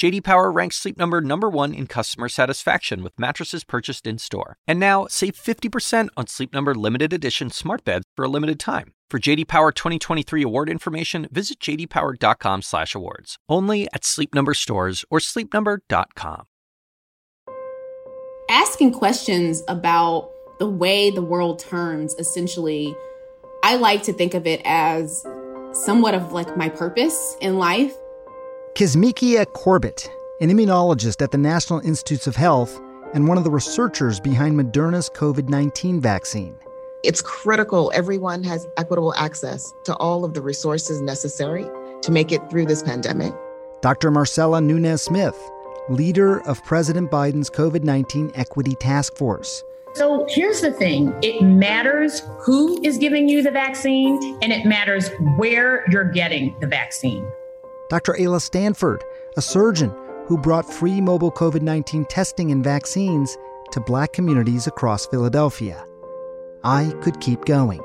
JD Power ranks Sleep Number number 1 in customer satisfaction with mattresses purchased in-store. And now, save 50% on Sleep Number limited edition smart beds for a limited time. For JD Power 2023 award information, visit jdpower.com/awards. Only at Sleep Number stores or sleepnumber.com. Asking questions about the way the world turns essentially I like to think of it as somewhat of like my purpose in life. Kizzmekia Corbett, an immunologist at the National Institutes of Health and one of the researchers behind Moderna's COVID 19 vaccine. It's critical everyone has equitable access to all of the resources necessary to make it through this pandemic. Dr. Marcella Nunez Smith, leader of President Biden's COVID 19 Equity Task Force. So here's the thing it matters who is giving you the vaccine, and it matters where you're getting the vaccine. Dr. Ala Stanford, a surgeon who brought free mobile COVID 19 testing and vaccines to black communities across Philadelphia. I could keep going.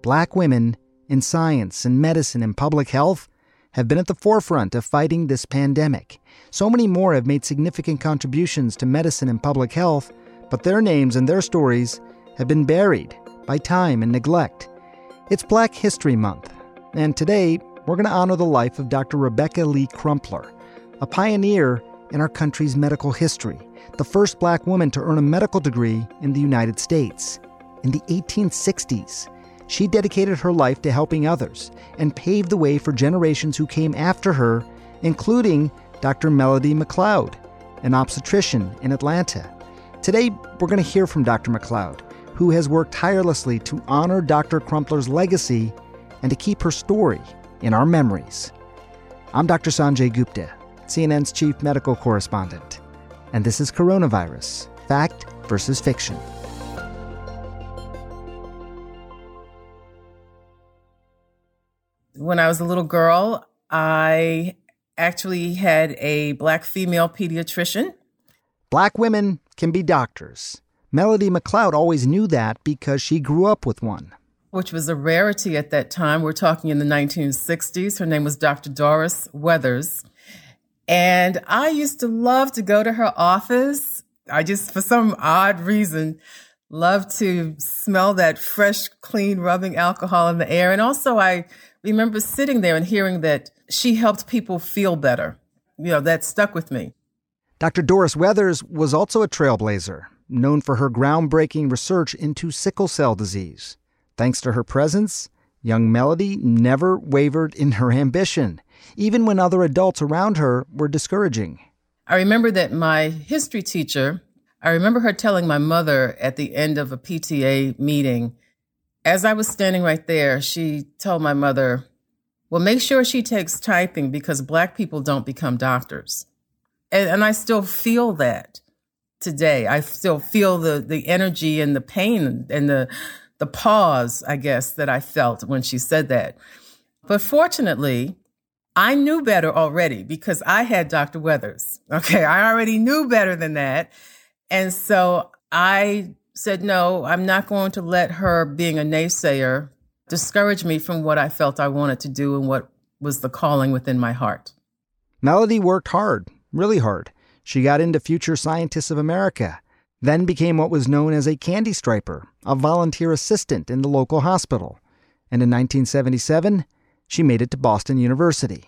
Black women in science and medicine and public health have been at the forefront of fighting this pandemic. So many more have made significant contributions to medicine and public health, but their names and their stories have been buried by time and neglect. It's Black History Month, and today we're going to honor the life of Dr. Rebecca Lee Crumpler, a pioneer in our country's medical history the first black woman to earn a medical degree in the United States. In the 1860s, she dedicated her life to helping others and paved the way for generations who came after her, including Dr. Melody McCloud, an obstetrician in Atlanta. Today, we're going to hear from Dr. McCloud, who has worked tirelessly to honor Dr. Crumpler's legacy and to keep her story in our memories. I'm Dr. Sanjay Gupta, CNN's chief medical correspondent and this is Coronavirus Fact versus Fiction. When I was a little girl, I actually had a black female pediatrician. Black women can be doctors. Melody McCloud always knew that because she grew up with one. Which was a rarity at that time. We're talking in the 1960s. Her name was Dr. Doris Wethers. And I used to love to go to her office. I just, for some odd reason, loved to smell that fresh, clean rubbing alcohol in the air. And also, I remember sitting there and hearing that she helped people feel better. You know, that stuck with me. Dr. Doris Wethers was also a trailblazer, known for her groundbreaking research into sickle cell disease. Thanks to her presence, young Melody never wavered in her ambition even when other adults around her were discouraging. I remember that my history teacher, I remember her telling my mother at the end of a PTA meeting, as I was standing right there, she told my mother, Well, make sure she takes typing because Black people don't become doctors. And, and I still feel that today. I still feel the, the energy and the pain and the, the pause, I guess, that I felt when she said that. But fortunately, I knew better already because I had Dr. Wethers. Okay. I already knew better than that. And so I said, no, I'm not going to let her being a naysayer discourage me from what I felt I wanted to do and what was the calling within my heart. Melody worked hard, really hard. She got into Future Scientists of America, then became what was known as a candy striper, a volunteer assistant in the local hospital. And in 1977, she made it to Boston University.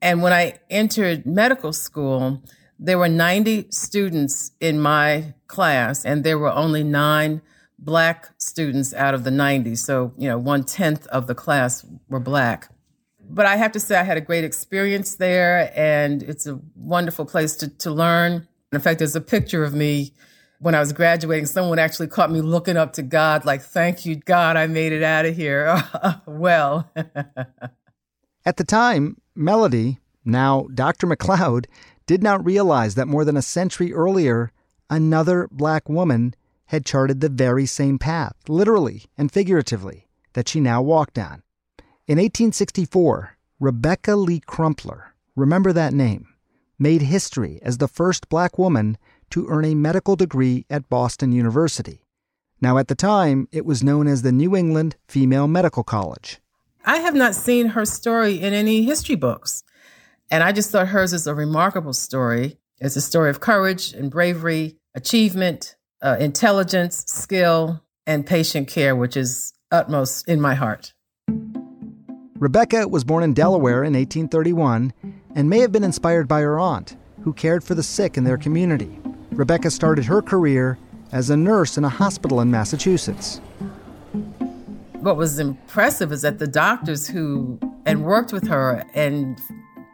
And when I entered medical school, there were 90 students in my class, and there were only nine black students out of the 90. So, you know, one tenth of the class were black. But I have to say, I had a great experience there, and it's a wonderful place to, to learn. In fact, there's a picture of me when I was graduating. Someone actually caught me looking up to God, like, thank you, God, I made it out of here. well. At the time, Melody, now Dr. McCloud, did not realize that more than a century earlier, another black woman had charted the very same path, literally and figuratively, that she now walked on. In 1864, Rebecca Lee Crumpler, remember that name, made history as the first black woman to earn a medical degree at Boston University. Now, at the time, it was known as the New England Female Medical College. I have not seen her story in any history books. And I just thought hers is a remarkable story. It's a story of courage and bravery, achievement, uh, intelligence, skill, and patient care, which is utmost in my heart. Rebecca was born in Delaware in 1831 and may have been inspired by her aunt, who cared for the sick in their community. Rebecca started her career as a nurse in a hospital in Massachusetts. What was impressive is that the doctors who and worked with her and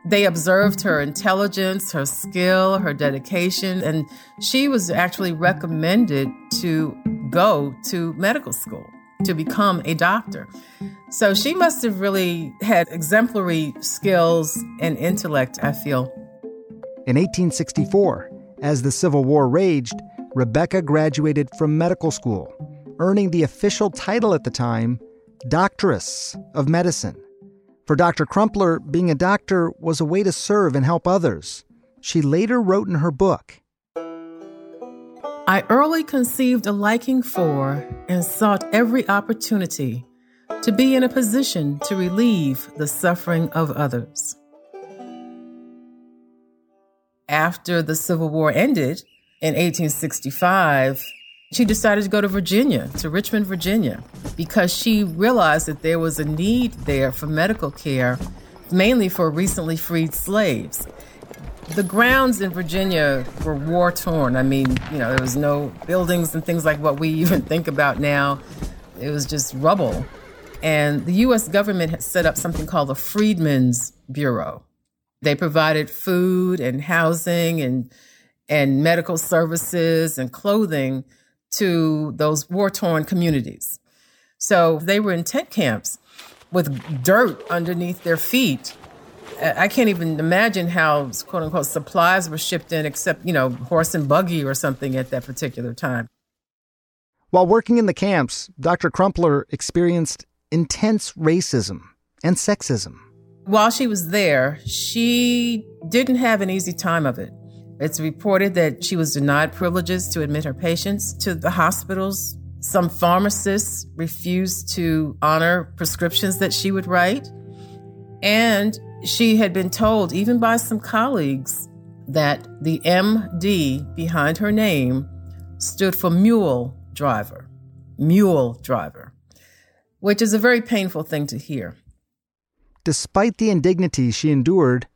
they observed her intelligence, her skill, her dedication, and she was actually recommended to go to medical school to become a doctor. So she must have really had exemplary skills and intellect, I feel. In 1864, as the Civil War raged, Rebecca graduated from medical school, earning the official title at the time, Doctoress of Medicine. For Dr. Crumpler, being a doctor was a way to serve and help others. She later wrote in her book I early conceived a liking for and sought every opportunity to be in a position to relieve the suffering of others. After the Civil War ended in 1865, she decided to go to Virginia, to Richmond, Virginia, because she realized that there was a need there for medical care, mainly for recently freed slaves. The grounds in Virginia were war torn. I mean, you know, there was no buildings and things like what we even think about now. It was just rubble. And the US government had set up something called the Freedmen's Bureau. They provided food and housing and and medical services and clothing to those war torn communities. So they were in tent camps with dirt underneath their feet. I can't even imagine how quote unquote supplies were shipped in, except, you know, horse and buggy or something at that particular time. While working in the camps, Dr. Crumpler experienced intense racism and sexism. While she was there, she didn't have an easy time of it. It's reported that she was denied privileges to admit her patients to the hospitals. Some pharmacists refused to honor prescriptions that she would write. And she had been told, even by some colleagues, that the MD behind her name stood for mule driver. Mule driver, which is a very painful thing to hear. Despite the indignities she endured,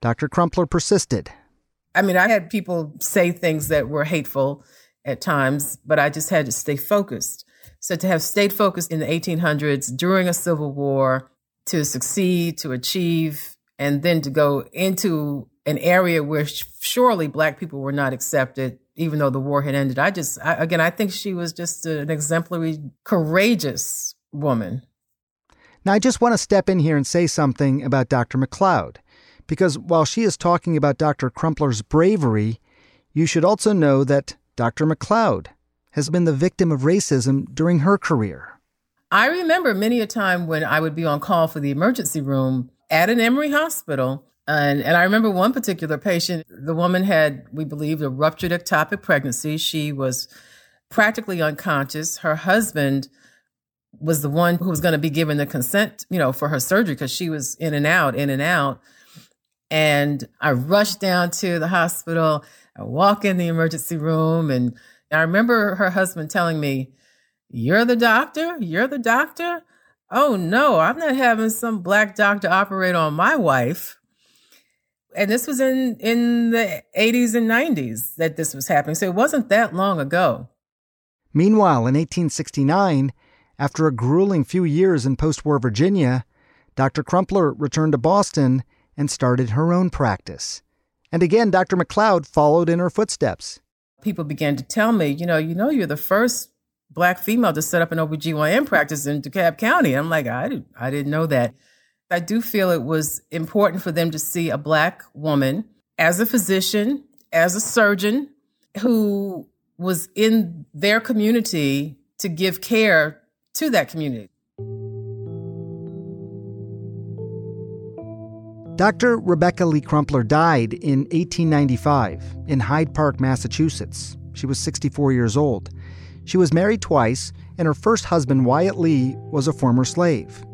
Dr. Crumpler persisted I mean, I had people say things that were hateful at times, but I just had to stay focused. So to have stayed focused in the 1800s during a civil war, to succeed, to achieve, and then to go into an area where surely black people were not accepted, even though the war had ended. I just, I, again, I think she was just an exemplary, courageous woman. Now, I just want to step in here and say something about Dr. McCloud. Because while she is talking about Dr. Crumpler's bravery, you should also know that Dr. McCloud has been the victim of racism during her career. I remember many a time when I would be on call for the emergency room at an Emory hospital. And, and I remember one particular patient, the woman had, we believed, a ruptured ectopic pregnancy. She was practically unconscious. Her husband was the one who was going to be given the consent, you know, for her surgery because she was in and out, in and out. And I rushed down to the hospital. I walk in the emergency room, and I remember her husband telling me, You're the doctor? You're the doctor? Oh no, I'm not having some black doctor operate on my wife. And this was in, in the 80s and 90s that this was happening. So it wasn't that long ago. Meanwhile, in 1869, after a grueling few years in post war Virginia, Dr. Crumpler returned to Boston and started her own practice. And again, Dr. McLeod followed in her footsteps. People began to tell me, you know, you know, you're the first black female to set up an OBGYN practice in DeKalb County. I'm like, I, I didn't know that. I do feel it was important for them to see a black woman as a physician, as a surgeon, who was in their community to give care to that community. Dr. Rebecca Lee Crumpler died in 1895 in Hyde Park, Massachusetts. She was 64 years old. She was married twice, and her first husband, Wyatt Lee, was a former slave.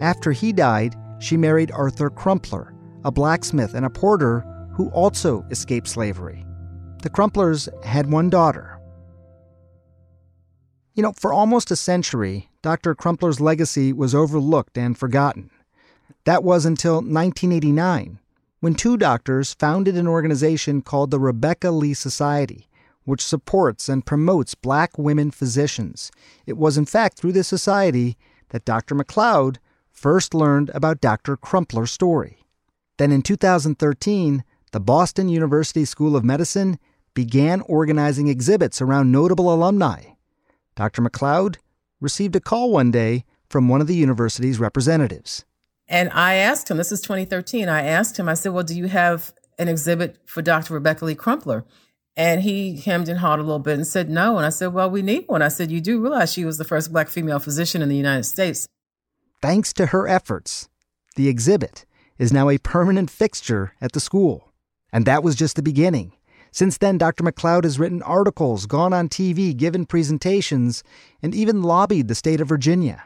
After he died, she married Arthur Crumpler, a blacksmith and a porter who also escaped slavery. The Crumplers had one daughter. You know, for almost a century, Dr. Crumpler's legacy was overlooked and forgotten. That was until 1989, when two doctors founded an organization called the Rebecca Lee Society, which supports and promotes black women physicians. It was, in fact, through this society that Dr. McCloud first learned about Dr. Crumpler's story. Then in 2013, the Boston University School of Medicine began organizing exhibits around notable alumni. Dr. McCloud received a call one day from one of the university's representatives. And I asked him, this is 2013, I asked him, I said, Well, do you have an exhibit for Dr. Rebecca Lee Crumpler? And he hemmed and hawed a little bit and said no. And I said, Well, we need one. I said, You do realize she was the first black female physician in the United States. Thanks to her efforts, the exhibit is now a permanent fixture at the school. And that was just the beginning. Since then, Dr. McCloud has written articles, gone on TV, given presentations, and even lobbied the state of Virginia.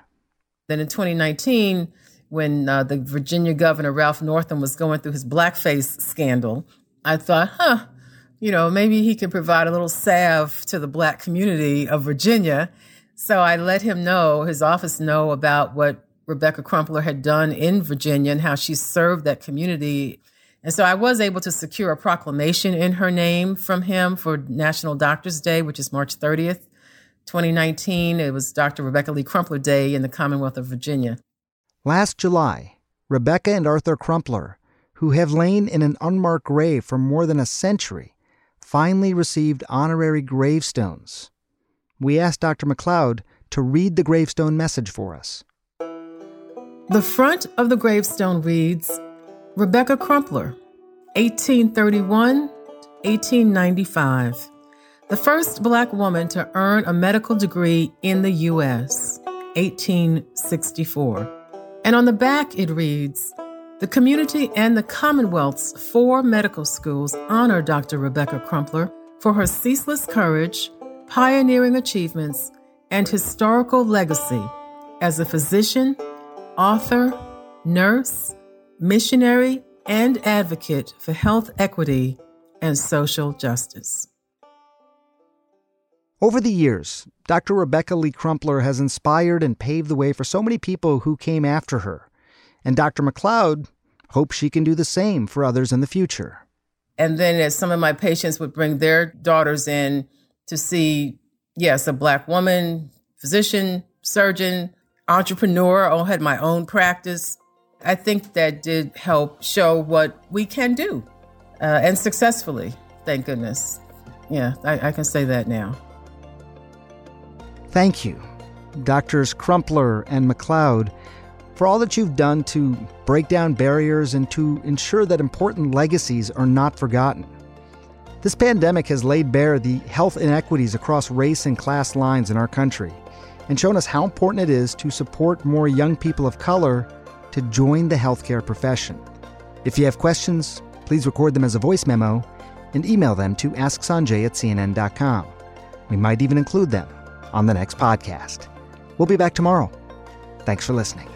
Then in 2019, when uh, the Virginia governor, Ralph Northam, was going through his blackface scandal, I thought, huh, you know, maybe he could provide a little salve to the black community of Virginia. So I let him know, his office know about what Rebecca Crumpler had done in Virginia and how she served that community. And so I was able to secure a proclamation in her name from him for National Doctors Day, which is March 30th, 2019. It was Dr. Rebecca Lee Crumpler Day in the Commonwealth of Virginia. Last July, Rebecca and Arthur Crumpler, who have lain in an unmarked grave for more than a century, finally received honorary gravestones. We asked Dr. McCloud to read the gravestone message for us. The front of the gravestone reads Rebecca Crumpler, 1831 1895, the first black woman to earn a medical degree in the U.S., 1864. And on the back, it reads The community and the Commonwealth's four medical schools honor Dr. Rebecca Crumpler for her ceaseless courage, pioneering achievements, and historical legacy as a physician, author, nurse, missionary, and advocate for health equity and social justice. Over the years, Dr. Rebecca Lee Crumpler has inspired and paved the way for so many people who came after her. And Dr. McCloud hopes she can do the same for others in the future. And then, as some of my patients would bring their daughters in to see, yes, a black woman, physician, surgeon, entrepreneur, I had my own practice. I think that did help show what we can do uh, and successfully, thank goodness. Yeah, I, I can say that now. Thank you, Doctors Crumpler and McCloud, for all that you've done to break down barriers and to ensure that important legacies are not forgotten. This pandemic has laid bare the health inequities across race and class lines in our country and shown us how important it is to support more young people of color to join the healthcare profession. If you have questions, please record them as a voice memo and email them to asksanjay at cnn.com. We might even include them on the next podcast. We'll be back tomorrow. Thanks for listening.